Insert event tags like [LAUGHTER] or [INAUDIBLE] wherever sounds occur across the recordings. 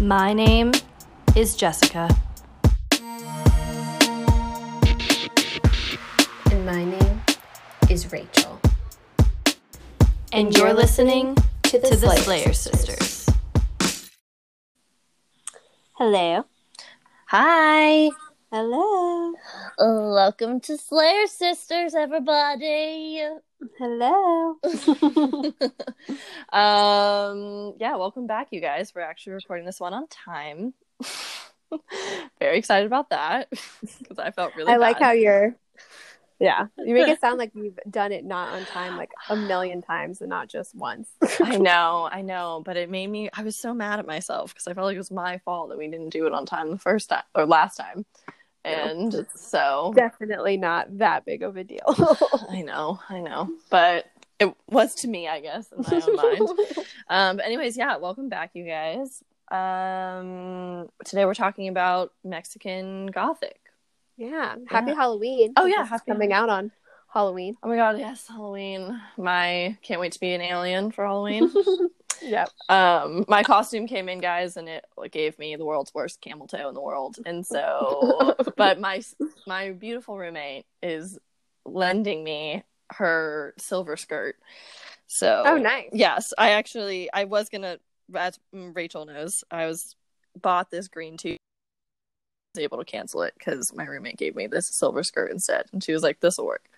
My name is Jessica. And my name is Rachel. And you're listening to the, Slayer Slayer Sisters. Sisters. Hello. Hi. Hello. Welcome to Slayer Sisters, everybody. Hello. [LAUGHS] [LAUGHS] um yeah welcome back you guys we're actually recording this one on time [LAUGHS] very excited about that because i felt really I like how you're. Yeah, you make it sound like you've done it not on time like a million times and not just once. i know i know but it made me i was so mad at myself because i felt like it was my fault that we didn't do it on time the first time or last time and so Definitely not that big of a deal. [LAUGHS] i know i know but it was to me i guess in my own mind [LAUGHS] Um, but anyways, yeah, welcome back, you guys. Um, today we're talking about Mexican Gothic. yeah. Happy Yeah. Halloween. Oh, yeah, happy coming out on Halloween. Oh my god, yes, Halloween. My can't wait to be an alien for Halloween. [LAUGHS] Yep. um, my costume came in, guys, and it gave me the world's worst camel toe in the world. And so, [LAUGHS] but my my beautiful roommate is lending me her silver skirt. So, Oh, nice. Yes, I actually I was gonna, as Rachel knows, I was bought this green tube. Was able to cancel it because my roommate gave me this silver skirt instead, and she was like, "This will work."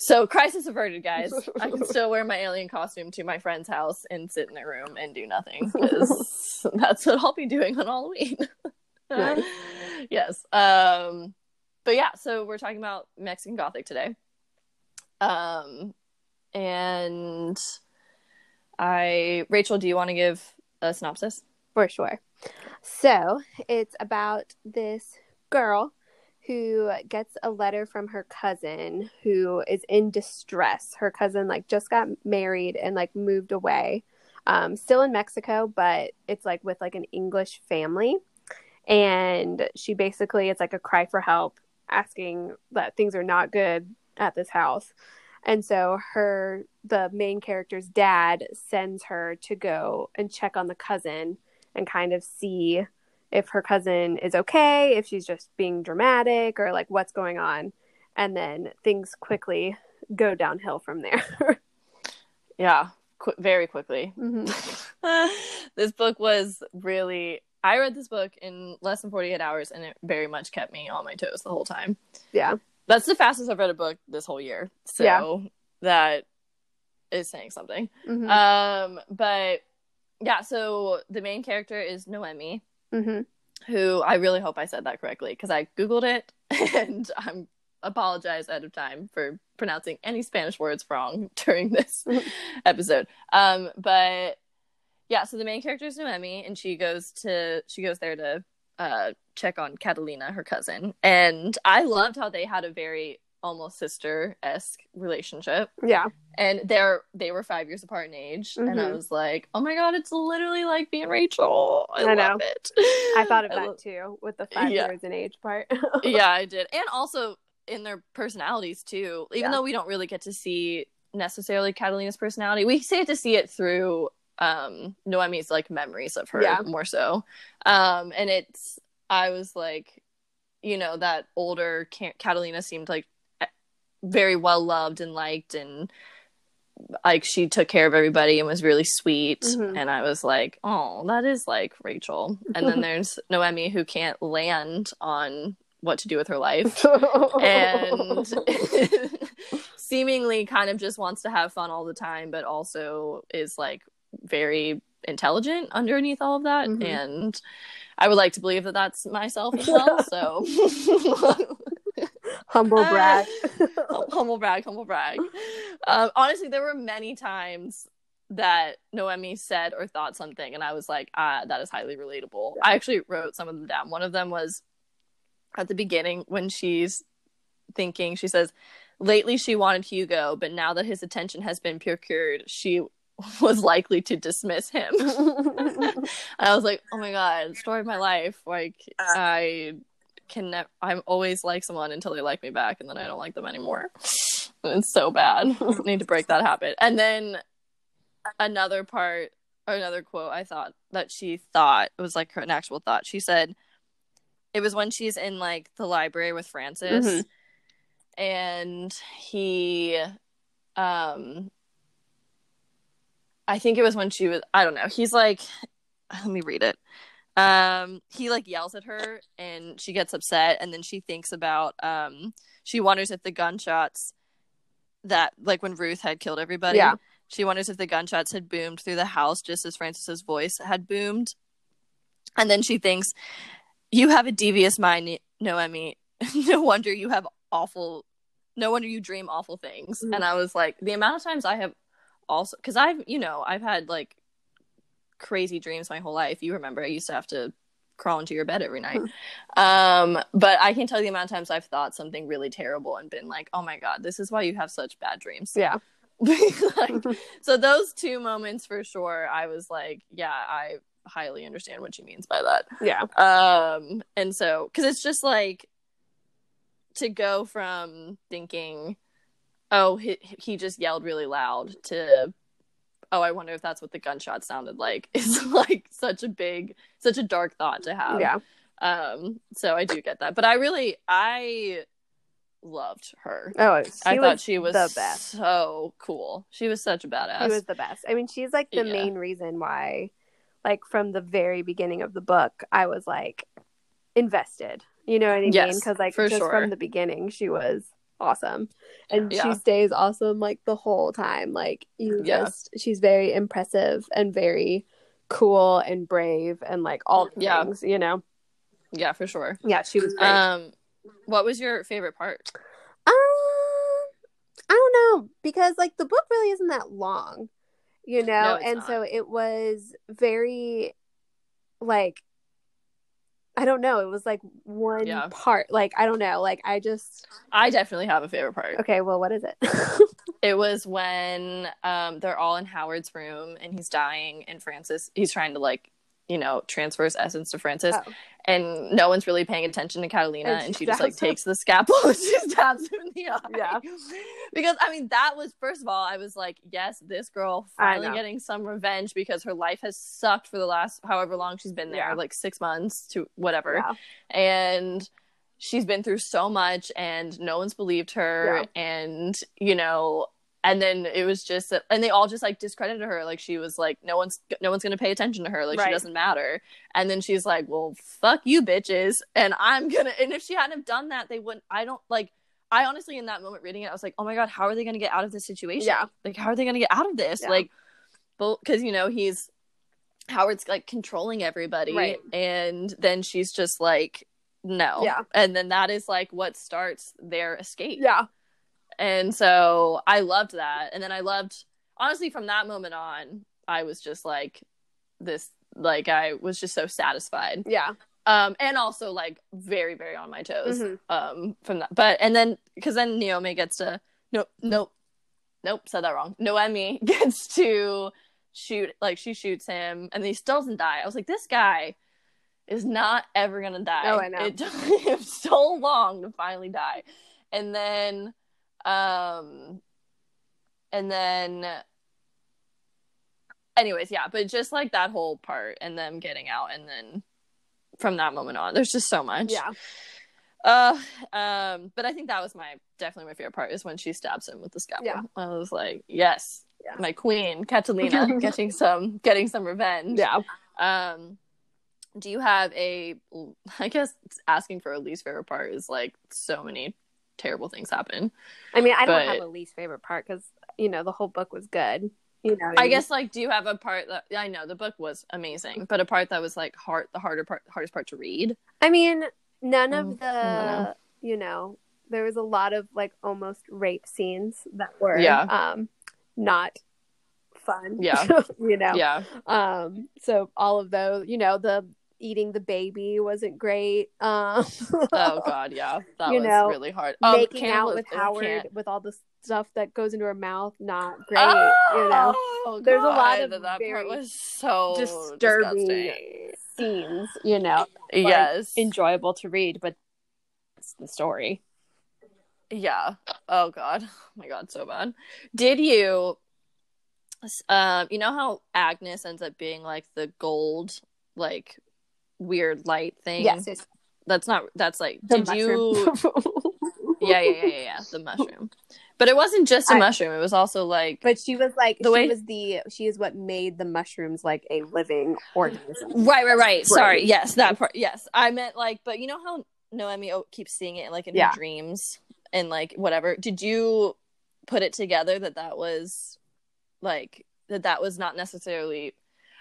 So crisis averted, guys. I can [LAUGHS] still wear my alien costume to my friend's house and sit in their room and do nothing because [LAUGHS] that's what I'll be doing on Halloween. [LAUGHS] Nice. yes. Um, but yeah, so we're talking about Mexican Gothic today. Um, and I, Rachel, do you want to give a synopsis? For sure. So it's about this girl who gets a letter from her cousin who is in distress. Her cousin like just got married and like moved away. Um, still in Mexico, but it's like with like an English family. And she basically it's like a cry for help, asking that things are not good at this house. And so her the main character's dad sends her to go and check on the cousin and kind of see if her cousin is okay, if she's just being dramatic or like what's going on. And then things quickly go downhill from there. [LAUGHS] Yeah, qu- very quickly. Mhm. [LAUGHS] this book was really, I read this book in less than 48 hours and it very much kept me on my toes the whole time. Yeah. That's the fastest I've read a book this whole year. So Yeah. that is saying something. Mhm. Um, but yeah, so the main character is Noemi, Mhm. who I really hope I said that correctly because I googled it [LAUGHS] and I'm apologize ahead of time for pronouncing any Spanish words wrong [LAUGHS] during this episode. Um, but yeah, so the main character is Noemi, and she goes to she goes there to uh check on Catalina, her cousin, and I loved how they had a very almost sister esque relationship Yeah. and they're they were five years apart in age and i Mhm. was like oh my god it's literally like being rachel i, I love know. it I thought of I that lo- too with the five Yeah. years in age part. [LAUGHS] yeah i did and also in their personalities too even Yeah. though we don't really get to see necessarily catalina's personality we get to see it through um noemi's like memories of her Yeah. more so um and it's i was like you know that older Ca- catalina seemed like very well loved and liked and like she took care of everybody and was really sweet. Mhm. and i was like oh that is like rachel. And then [LAUGHS] there's noemi who can't land on what to do with her life. [LAUGHS] And [LAUGHS] seemingly kind of just wants to have fun all the time but also is like very intelligent underneath all of that. Mhm. and i would like to believe that that's myself as well so humble brag. [LAUGHS] humble brag, humble brag. Um, honestly, there were many times that Noemi said or thought something, and I was like, ah, that is highly relatable. I actually wrote some of them down. One of them was at the beginning when she's thinking, she says, Lately, she wanted Hugo, but now that his attention has been procured, she [LAUGHS] was likely to dismiss him. and [LAUGHS] I was like, oh my god, story of my life. Like, I can never, I'm always like someone until they like me back, and then I don't like them anymore. [LAUGHS] It's so bad. [LAUGHS] Need to break that habit. And then another part another quote I thought that she thought it was like her an actual thought. She said it was when she's in like the library with Francis Mhm. and he um I think it was when she was I don't know. He's like let me read it. Um he like yells at her and she gets upset and then she thinks about um she wonders if the gunshots that like when Ruth had killed everybody. Yeah. She wonders if the gunshots had boomed through the house just as Francis's voice had boomed. And then she thinks, You have a devious mind, Noemi. [LAUGHS] no wonder you have awful no wonder you dream awful things. Mhm. And I was like, the amount of times I have also because I've you know, I've had like crazy dreams my whole life. You remember I used to have to crawl into your bed every night. um, but I can tell you the amount of times I've thought something really terrible and been like, Oh my god, this is why you have such bad dreams. Yeah. [LAUGHS] like, [LAUGHS] so those two moments for sure, I was like, yeah, I highly understand what she means by that. Yeah. Um, and so because it's just like to go from thinking, oh, he, he just yelled really loud to, oh, I wonder if that's what the gunshot sounded like. [LAUGHS] Is like such a big, such a dark thought to have. Yeah. Um, so I do get that, but I really, I loved her. Oh, I thought she was the best. so cool. She was such a badass. She was the best. I mean, she's like the Yeah. main reason why, like from the very beginning of the book, I was like invested. You know what I mean? Yes, Because like for just sure. from the beginning, she was awesome, and Yeah. she stays awesome like the whole time. Like you Yeah. just, she's very impressive and very cool and brave and like all the Yeah. things. You know? yeah, for sure. Yeah, she was great. Um, what was your favorite part? Um, I don't know because like the book really isn't that long, you know, No, and not. so it was very like I don't know, it was like one Yeah. part. Like I don't know, like I just I definitely have a favorite part. okay. Well, what is it? [LAUGHS] It was when um they're all in Howard's room and he's dying and Francis he's trying to like you know transfer his essence to Francis Oh. And no one's really paying attention to Catalina And and, she just like him. takes the scalpel [LAUGHS] and she stabs him in the eye. Yeah. Because I mean that was first of all I was like yes this girl finally getting some revenge because her life has sucked for the last however long she's been there Yeah. like 6 months to whatever yeah. and she's been through so much and no one's believed her and you know and then it was just and they all just like discredited her like she was like no one's no one's gonna pay attention to her like Right. she doesn't matter and then she's like well fuck you bitches and i'm gonna and if she hadn't have done that they wouldn't i don't like i honestly in that moment reading it i was like oh my god how are they gonna get out of this situation Yeah. like how are they gonna get out of this Yeah. like because you know he's howard's like controlling everybody Right. and then she's just like no Yeah. and then that is like what starts their escape Yeah. And so i loved that. And then i loved honestly from that moment on i was just like this like i was just so satisfied. Yeah. um and also like very very on my toes. Mhm. um from that but and then because then naomi gets to nope nope nope said that wrong. Noemi [LAUGHS] gets to shoot like she shoots him and he still doesn't die. I was like this guy is not ever gonna die. Oh, I know. it took [LAUGHS] him so long to finally die. And then um and then anyways yeah but just like that whole part and them getting out and then from that moment on there's just so much Yeah. uh um but i think that was my definitely my favorite part is when she stabs him with the scalpel Yeah. i was like yes Yeah. my queen catalina [LAUGHS] getting some getting some revenge Yeah. um do you have a i guess asking for a least favorite part is like so many terrible things happen I mean, I don't have a least favorite part because you know the whole book was good. You know, i mean? guess like do you have a part that i know the book was amazing but a part that was like hard the harder part hardest part to read I mean, none Mm, of the, I don't you know, there was a lot of like almost rape scenes that were, Yeah. um, not fun. Yeah. [LAUGHS] you know, yeah um, so all of those, you know, the eating the baby wasn't great. Um, [LAUGHS] oh god yeah [LAUGHS] that You was know, really hard Um, making out cannibal- with Howard can't- with all the stuff that goes into her mouth, not great. you know, Oh, There's a lot of that very part was so disturbing disgusting. scenes. You know, yes enjoyable to read, but it's the story. Yeah. Oh god. Oh my god, so bad. Did you Um, you know how Agnes ends up being like the gold, like weird light thing. Yes, it's that's not. That's like. the did you? [LAUGHS] Yeah, yeah, yeah, yeah, yeah. The [LAUGHS] mushroom. But it wasn't just a I- mushroom. It was also like. But she was like The she way- was the she is what made the mushrooms like a living organism. Right, right, right. Sorry. Yes, that part. Yes, I meant like, but you know how Noemi keeps seeing it like in Yeah. her dreams and like whatever. Did you put it together that that was like that that was not necessarily?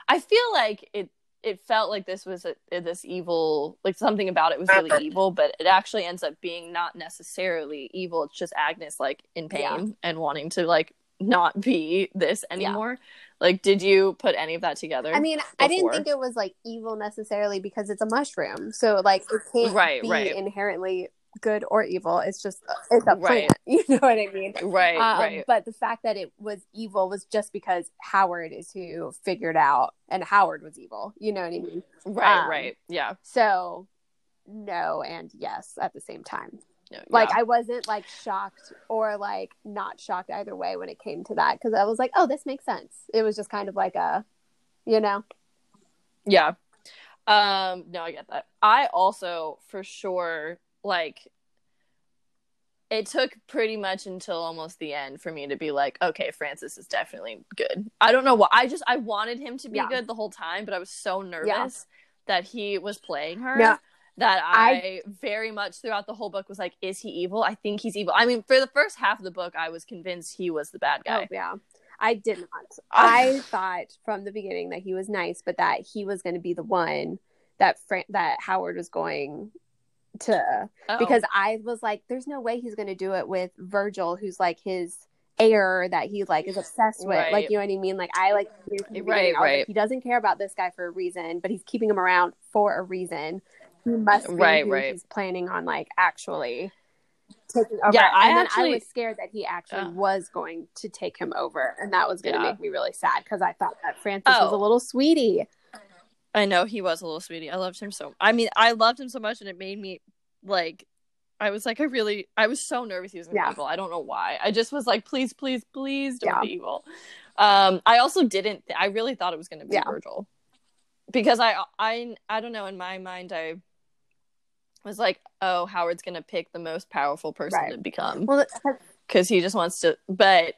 I feel like it. It felt like this was a, eh, this evil, like something about it was really evil, but it actually ends up being not necessarily evil. It's just Agnes like in pain Yeah. and wanting to like not be this anymore. Like, did you put any of that together? I mean, I didn't think it was like evil necessarily because it's a mushroom. So like it can't Right, be right. inherently good or evil. It's just it's a Right. plant. [LAUGHS] You know what I mean? right, Um, right. But the fact that it was evil was just because Howard is who figured out, and Howard was evil. You know what I mean? Right, Um, right. Yeah. So, no and yes at the same time. No, Like yeah. I wasn't like shocked or like not shocked either way when it came to that because I was like, oh, this makes sense. It was just kind of like a, you know, yeah. Um, no, I get that. I also for sure like it took pretty much until almost the end for me to be like, okay, Francis is definitely good. I don't know what I just I wanted him to be Yeah. good the whole time, but I was so nervous that he was playing her. No, that I, I- very much throughout the whole book was like, is he evil? I think he's evil. I mean, for the first half of the book, I was convinced he was the bad Oh, guy. yeah. I did not. I thought from the beginning that he was nice, but that he was going to be the one that Fran- that Howard was going to Oh. because I was like, there's no way he's going to do it with Virgil, who's like his heir that he like is obsessed with. Right. Like, you know what I mean? Like, I like knew from the Right, was like, right. he doesn't care about this guy for a reason, but he's keeping him around for a reason. He must be Right, right. he's planning on like actually taking over. Yeah, I and actually- I was scared that he actually Yeah. was going to take him over, and that was going to Yeah. make me really sad because I thought that Francis was Oh. a little sweetie. I know he was a little sweetie. I loved him so. I mean, I loved him so much, and it made me like. I was like, I really, I was so nervous he was gonna Yeah. be evil. I don't know why. I just was like, please, please, please don't Yeah. be evil. Um, I also didn't. I really thought it was gonna be Yeah. Virgil, because I, I, I don't know. In my mind, I was like, oh, Howard's gonna pick the most powerful person Right. to become Well, because he just wants to. But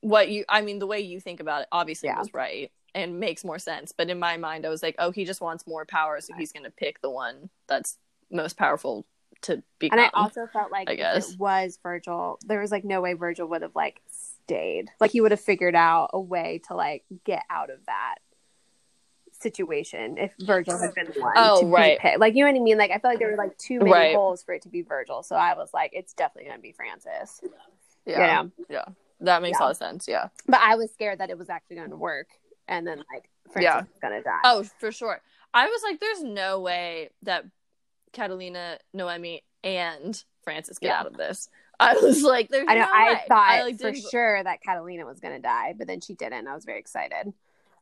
what you, I mean, the way you think about it, obviously was right and makes more sense. But in my mind, I was like, oh, he just wants more power, so he's gonna pick the one that's most powerful to become. and I also felt like I if guess. it was Virgil, there was like no way Virgil would have like stayed. Like he would have figured out a way to like get out of that situation if Virgil had been the one Oh, to be right. Like you know what I mean? Like I felt like there were like too many Right. holes for it to be Virgil. So I was like, it's definitely gonna be Francis. yeah, know? yeah, that makes Yeah. a lot of sense. Yeah. But I was scared that it was actually gonna work and then like Francis Yeah. was gonna die. Oh, for sure. I was like, there's no way that Catalina, Noemi, and Francis get Yeah. out of this. I was like, there's I know. no I way. thought like, for sure that Catalina was going to die, but then she didn't. I was very excited.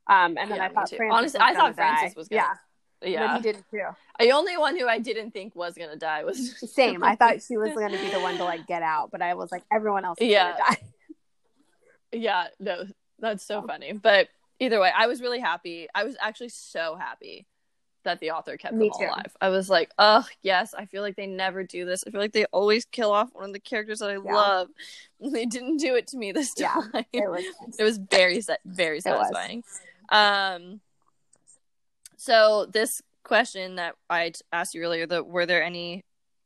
Um, and then Yeah, I thought too. Francis Honestly, was I thought gonna Francis was gonna- Yeah, but Yeah. he didn't too. The only one who I didn't think was gonna die was [LAUGHS] Same. I thought she was [LAUGHS] going to be the one to like get out, but I was like, everyone else is Yeah. going to die. [LAUGHS] Yeah, no, that's so funny. But either way, I was really happy. I was actually so happy that the author kept Me them all too. alive. I was like, oh yes, I feel like they never do this. I feel like they always kill off one of the characters that I Yeah. love. [LAUGHS] They didn't do it to me this Yeah, time. It was. [LAUGHS] it was very very satisfying. Um, so this question that I asked you earlier, that were there any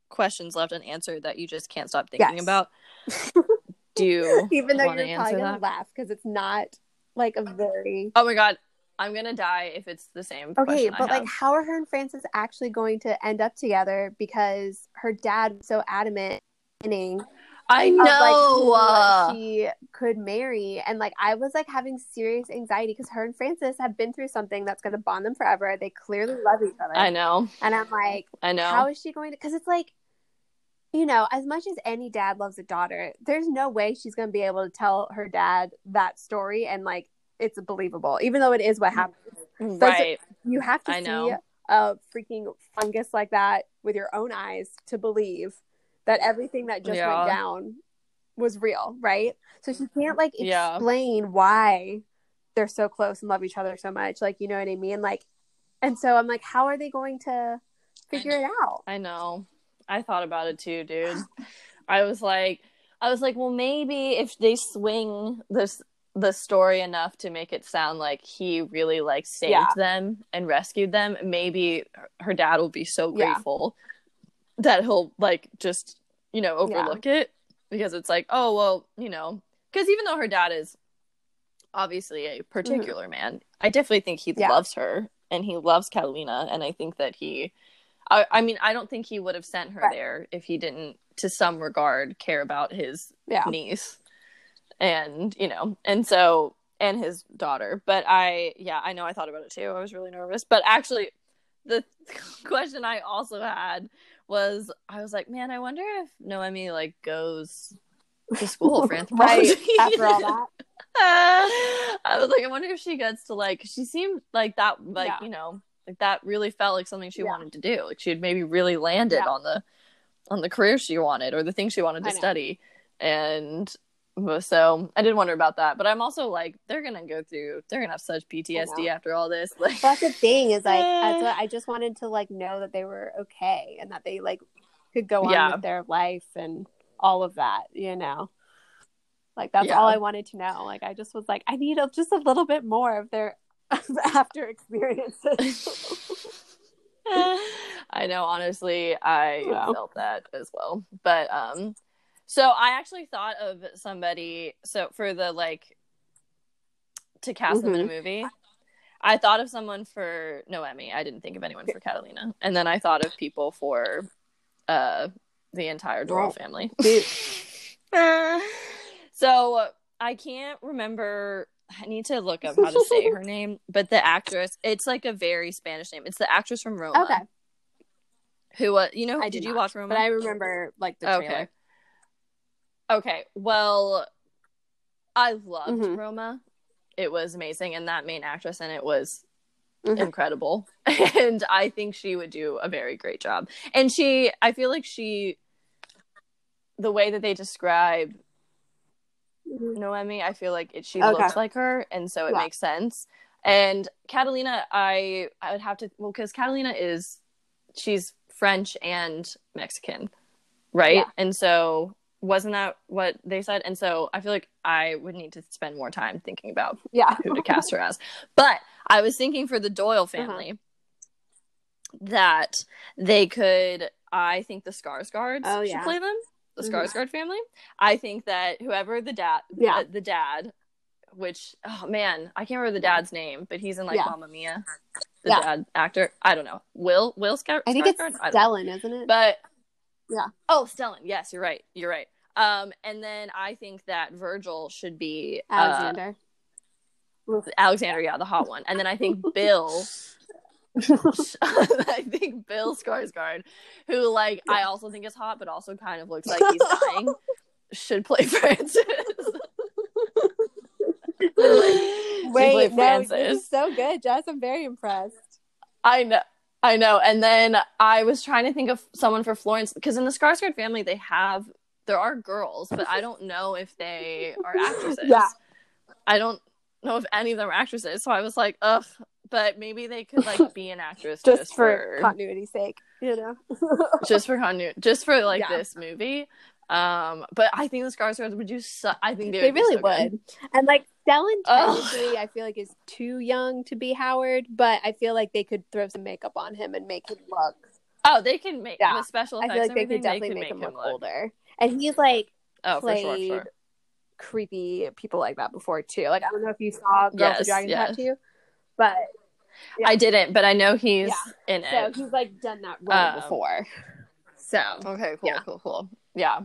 questions left unanswered that you just can't stop thinking Yes. about? [LAUGHS] Do you Even though you're probably going that? to laugh because it's not like a very. Oh my god, I'm gonna die if it's the same. Okay, but like, how are her and Francis actually going to end up together? Because her dad was so adamant. I of, know. like, uh, she could marry and like i was like having serious anxiety because her and francis have been through something that's to bond them forever they clearly love each other I know. and i'm like I know. how is she going to because it's like you know as much as any dad loves a daughter there's no way she's going to be able to tell her dad that story and like it's believable even though it is what mm, happened right. you have to I see know. a freaking fungus like that with your own eyes to believe that everything that just Yeah. went down was real, right? So she can't like Yeah. explain why they're so close and love each other so much. Like, you know what I mean? Like, and so I'm like, how are they going to figure it out? I know. I thought about it too, dude. I was like, I was like, well, maybe if they swing this the story enough to make it sound like he really like saved Yeah. them and rescued them, maybe her dad will be so Yeah. grateful that he'll like just you know overlook it because it's like, oh well, you know, because even though her dad is obviously a particular man, I definitely think he Mm-hmm. Yeah. loves her and he loves Catalina, and I think that he. I, I mean, I don't think he would have sent her Right. there if he didn't, to some regard, care about his Yeah. niece and you know and so and his daughter but i yeah i know i thought about it too i was really nervous but actually the [LAUGHS] question i also had was i was like man i wonder if noemi like goes to school [LAUGHS] for anthropology right after all that. [LAUGHS] i was like i wonder if she gets to like she seemed like that like Yeah. you know like that really felt like something she Yeah. wanted to do like she had maybe really landed Yeah. on the on the career she wanted or the thing she wanted to study and so I did wonder about that, but I'm also like, they're gonna go through, they're gonna have such PTSD after all this. [LAUGHS] Like, That's the thing is like [LAUGHS] I just wanted to like know that they were okay and that they like could go on Yeah. with their life and all of that, you know. Like that's Yeah. all I wanted to know. Like I just was like, I need a, just a little bit more of their [LAUGHS] after experiences. [LAUGHS] I know, honestly, I Yeah. felt that as well. But um, so I actually thought of somebody. So for the like to cast them in a Mm-hmm. movie, I thought of someone for Noemi. I didn't think of anyone for Catalina, and then I thought of people for uh the entire Doyle family. Dude, [LAUGHS] so I can't remember. I need to look up how to say her [LAUGHS] name, but the actress, it's like a very Spanish name. It's the actress from Roma. okay. Who was, you know, I did did you not, watch Roma? But I remember like the trailer. Okay. Okay. Well, I loved Mhm. Roma. It was amazing. And that main actress in it was Mhm. incredible. [LAUGHS] And I think she would do a very great job. And she, I feel like she, the way that they describe Noemi, I feel like it, she Okay. looks like her, and so it Yeah. makes sense. And Catalina, I I would have to well because Catalina is she's French and Mexican, right? Yeah. And so wasn't that what they said? And so I feel like I would need to spend more time thinking about Yeah. [LAUGHS] who to cast her as. But I was thinking for the Doyle Uh-huh. family that they could. I think the Skarsgårds Oh, should yeah. play them. The Mhm. Skarsgård family. I think that whoever the dad, Yeah. uh, the dad, which oh man, I can't remember the dad's name, but he's in like Yeah. Mamma Mia. The Yeah. dad actor. I don't know. Will Will Skar- I think it's Skarsgård? I. Stellan, isn't it? But Yeah. Oh, Stellan. Yes, you're right. You're right. Um, and then I think that Virgil should be uh, Alexander. Alexander, yeah, the hot one. And then I think [LAUGHS] Bill. [LAUGHS] I think Bill Skarsgård, who like I also think is hot, but also kind of looks like he's [LAUGHS] dying, should play [LAUGHS] Francis. Should play Wait, no, Francis. this is so good, Jess. I'm very impressed. I know. I know. And then I was trying to think of someone for Florence because in the Skarsgård family they have there are girls, but I don't know if they are actresses. Yeah. I don't know if any of them are actresses. So I was like, ugh. But maybe they could like be an actress [LAUGHS] Just, just, for, for, continuity's sake, you know? [LAUGHS] just for continu- just for like Yeah. this movie. Um, but I think the Skarsgårds would do. So- I think they, they would really so would. good. And like Stellan, technically, I feel like is too young to be Howard, but I feel like they could throw some makeup on him and make him look. Oh, they can make Yeah. with special I feel like they could definitely can make, him look, look older. And he's like Oh, for sure, played sure. creepy people like that before too. Like I don't know if you saw Girl with Yes, the Dragon yes. Tattoo, but Yeah. I didn't, but I know he's Yeah. in so it. So he's like done that role Um, before. So Okay, cool, Yeah. cool, cool. Yeah.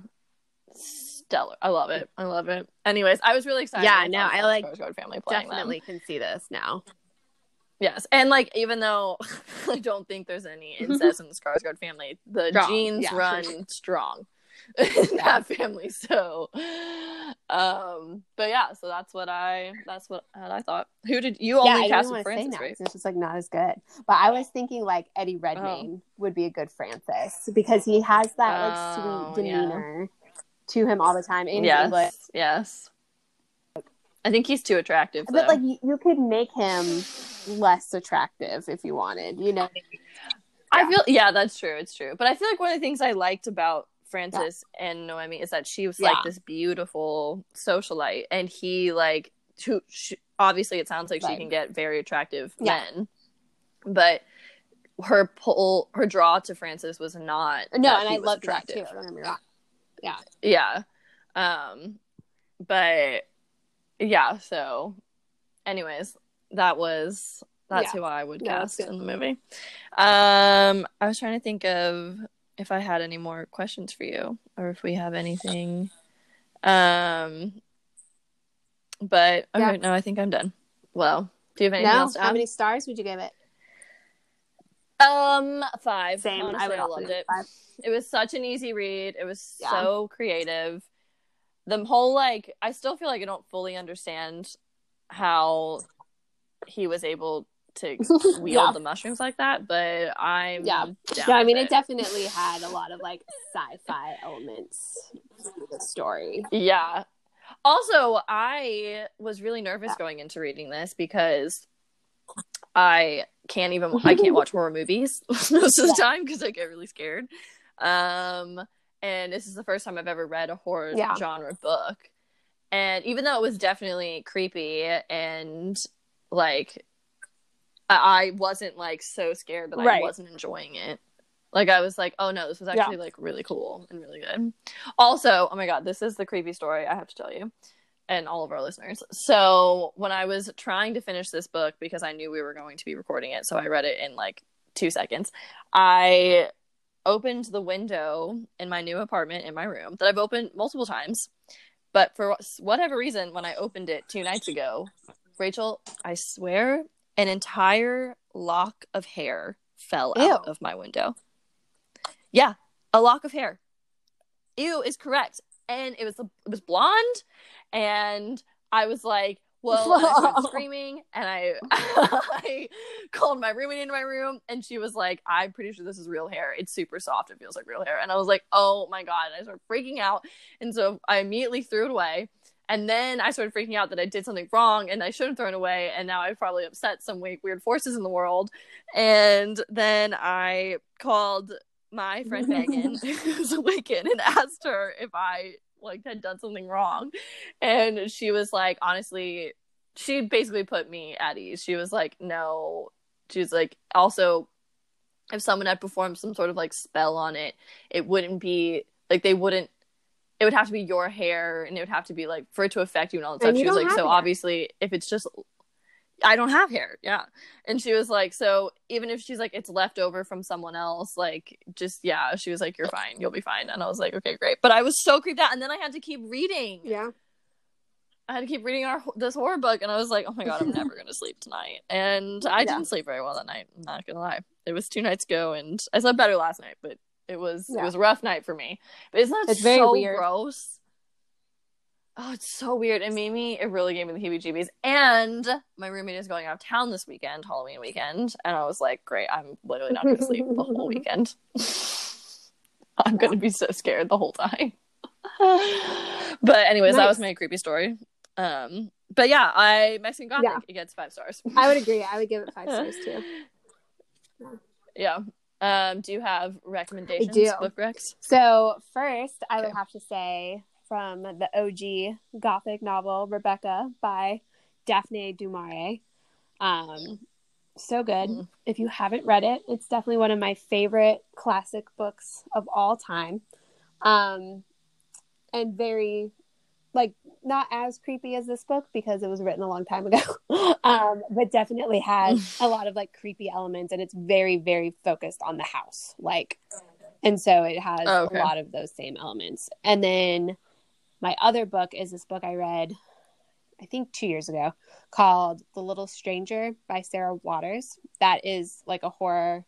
Stellar. I love it. I love it. Anyways, I was really excited. Yeah, no, I, like, Skarsgård family playing them. definitely can see this now. Yes, and like even though [LAUGHS] I don't think there's any incest in the Skarsgård family, the Strong, genes yeah, run [LAUGHS] strong [LAUGHS] in that family. So, um, but yeah, so that's what I that's what, what I thought. Who did you yeah, only I cast with want to say Francis, right? it's just like not as good. But I was thinking like Eddie Oh. Redmayne would be a good Francis because he has that like Oh, sweet yeah. demeanor to him all the time. And he's English. Yes, yes. I think he's too attractive. But though. like you, you could make him less attractive if you wanted, you know. I feel yeah, that's true. It's true. But I feel like one of the things I liked about Francis and Noemi is that she was like this beautiful socialite, and he like who she, obviously it sounds like she can get very attractive Yeah. men, but her pull, her draw to Francis was not. No, and I was loved that too. attractive. Don't get me wrong. Yeah, um, but yeah. So, anyways, that was that's Yeah. who I would cast in the movie. Um, I was trying to think of if I had any more questions for you, or if we have anything. Um, but Yeah. okay, no, I think I'm done. Well, do you have anything No, else how many stars would you give it? Um, five. Same. Honestly, I would I loved it. five. It was such an easy read. It was Yeah. so creative. The whole like I still feel like I don't fully understand how he was able to [LAUGHS] wield Yeah. the mushrooms like that, but I'm Yeah. No, I mean with it definitely had a lot of like sci-fi elements to the story. Yeah. Also, I was really nervous Yeah. going into reading this because I can't even I can't [LAUGHS] watch horror movies [LAUGHS] most of the time because I get really scared. Um and this is the first time I've ever read a horror Yeah. genre book. And even though it was definitely creepy and like I wasn't like so scared that I wasn't enjoying it. Like I was like, oh no, this was Yeah. actually like really cool and really good. Also, oh my god, this is the creepy story I have to tell you and all of our listeners. So, when I was trying to finish this book because I knew we were going to be recording it, so I read it in like 2 seconds. I opened the window in my new apartment in my room that I've opened multiple times. But for whatever reason, when I opened it 2 nights ago, Rachel, I swear an entire lock of hair fell out of my window. Yeah, a lock of hair. Ew is correct. And it was it was blonde and I was like, well, I screaming and I [LAUGHS] I called my roommate into my room and she was like, I'm pretty sure this is real hair. It's super soft. It feels like real hair. And I was like, oh my God. And I started freaking out. And so I immediately threw it away. And then I started freaking out that I did something wrong and I should have thrown it away. And now I've probably upset some weird, weird forces in the world. And then I called my friend Megan, [LAUGHS] [LAUGHS] who's a Wiccan, and asked her if I like had done something wrong. And she was like, honestly, she basically put me at ease. She was like, no. She was like, also, if someone had performed some sort of like spell on it, it wouldn't be like they wouldn't. It would have to be your hair, and it would have to be like for it to affect you and all that And stuff. She was like, so hair. obviously, if it's just I don't have hair. Yeah. And she was like, so even if she's like, it's left over from someone else, like, just, yeah, she was like, you're fine. You'll be fine. And I was like, okay, great. But I was so creeped out. And then I had to keep reading. Yeah. I had to keep reading our this horror book. And I was like, oh my God, I'm never going to sleep tonight. And I [LAUGHS] Yeah. didn't sleep very well that night. I'm not going to lie. It was two nights ago. And I slept better last night, but it was, Yeah. it was a rough night for me. But isn't that It's very so weird. gross? Oh, it's so weird. It made me, it really gave me the heebie jeebies. And my roommate is going out of town this weekend, Halloween weekend. And I was like, great, I'm literally not going to sleep the whole [LAUGHS] weekend. [LAUGHS] I'm going to be so scared the whole time. [LAUGHS] but, anyways, that was my creepy story. Um, but yeah, I Mexican Gothic, Yeah. it gets five stars. I would agree. I would give it five stars too. yeah. Um, do you have recommendations, I do. book recs? So first, I would have to say from the OG Gothic novel Rebecca by Daphne du Maurier. Um, so good. Mhm. If you haven't read it, it's definitely one of my favorite classic books of all time. Um, and very not as creepy as this book because it was written a long time ago. [LAUGHS] um, but definitely has [LAUGHS] a lot of like creepy elements and it's very, very focused on the house. Like and so it has Oh, okay. a lot of those same elements. And then my other book is this book I read, I think two years ago, called The Little Stranger by Sarah Waters. That is like a horror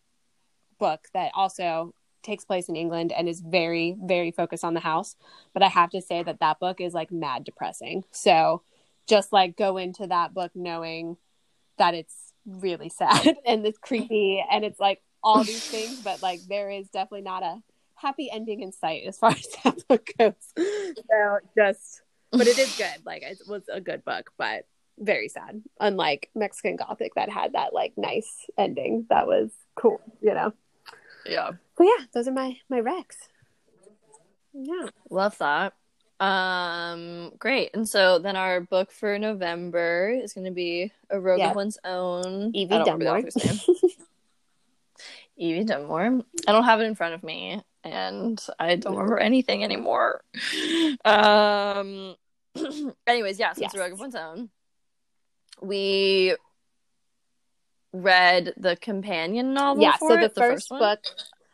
book that also takes place in England and is very, very focused on the house. But I have to say that that book is like mad depressing. So just like go into that book knowing that it's really sad [LAUGHS] and it's creepy and it's like all these [LAUGHS] things, but like there is definitely not a happy ending in sight as far [LAUGHS] as that book goes. So just but it is good. Like it was a good book, but very sad. Unlike Mexican Gothic that had that like nice ending. That was cool, you know. Yeah. But yeah, those are my my recs. Yeah. Love that. Um, great. And so then our book for November is going to be A Rogue Yeah. of One's Own. Evie I don't remember the Dunmore. [LAUGHS] Evie Dunmore. I don't have it in front of me, and I don't remember anything anymore. Um. [CLEARS THROAT] anyways, yeah. So it's A Rogue of One's Own. We read the companion novel. yeah. for So the, it, first, one? book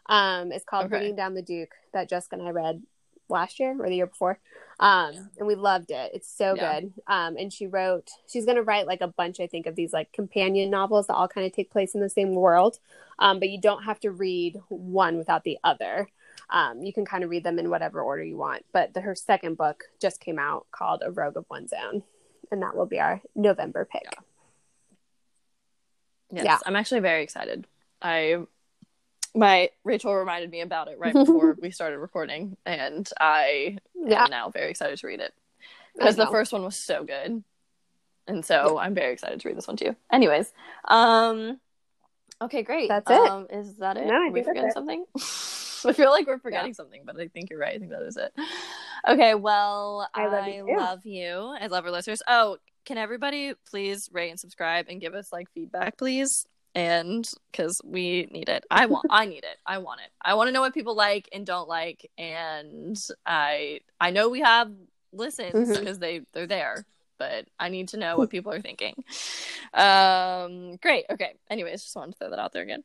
um is called Okay. Bringing Down the Duke that Jessica and I read last year or the year before. Um and we loved it. It's so Yeah. good. Um and she wrote she's gonna write like a bunch, I think, of these like companion novels that all kind of take place in the same world. Um, but you don't have to read one without the other. Um, you can kind of read them in whatever order you want. But the, her second book just came out called A Rogue of One's Own. And that will be our November pick. Yes, Yeah. I'm actually very excited. I my Rachel reminded me about it right [LAUGHS] before we started recording, and I Yeah. am now very excited to read it because the first one was so good, and so I'm very excited to read this one too. Anyways, um, okay, great. That's it. Um, is that it? No, Are we forgetting something? [LAUGHS] I feel like we're forgetting something, but I think you're right. I think that is it. Okay, well, I love you too. love you. I love our listeners. Oh, can everybody please rate and subscribe and give us like feedback, please? And because we need it, I want, I need it, I want it. I want to know what people like and don't like, and I, I know we have listens because they they're there, but I need to know what people are thinking. Um, great. Okay. Anyways, just wanted to throw that out there again.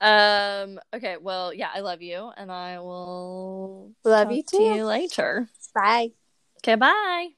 Um, okay. Well, yeah, I love you, and I will Love you to too. you later. Bye. Okay. Bye.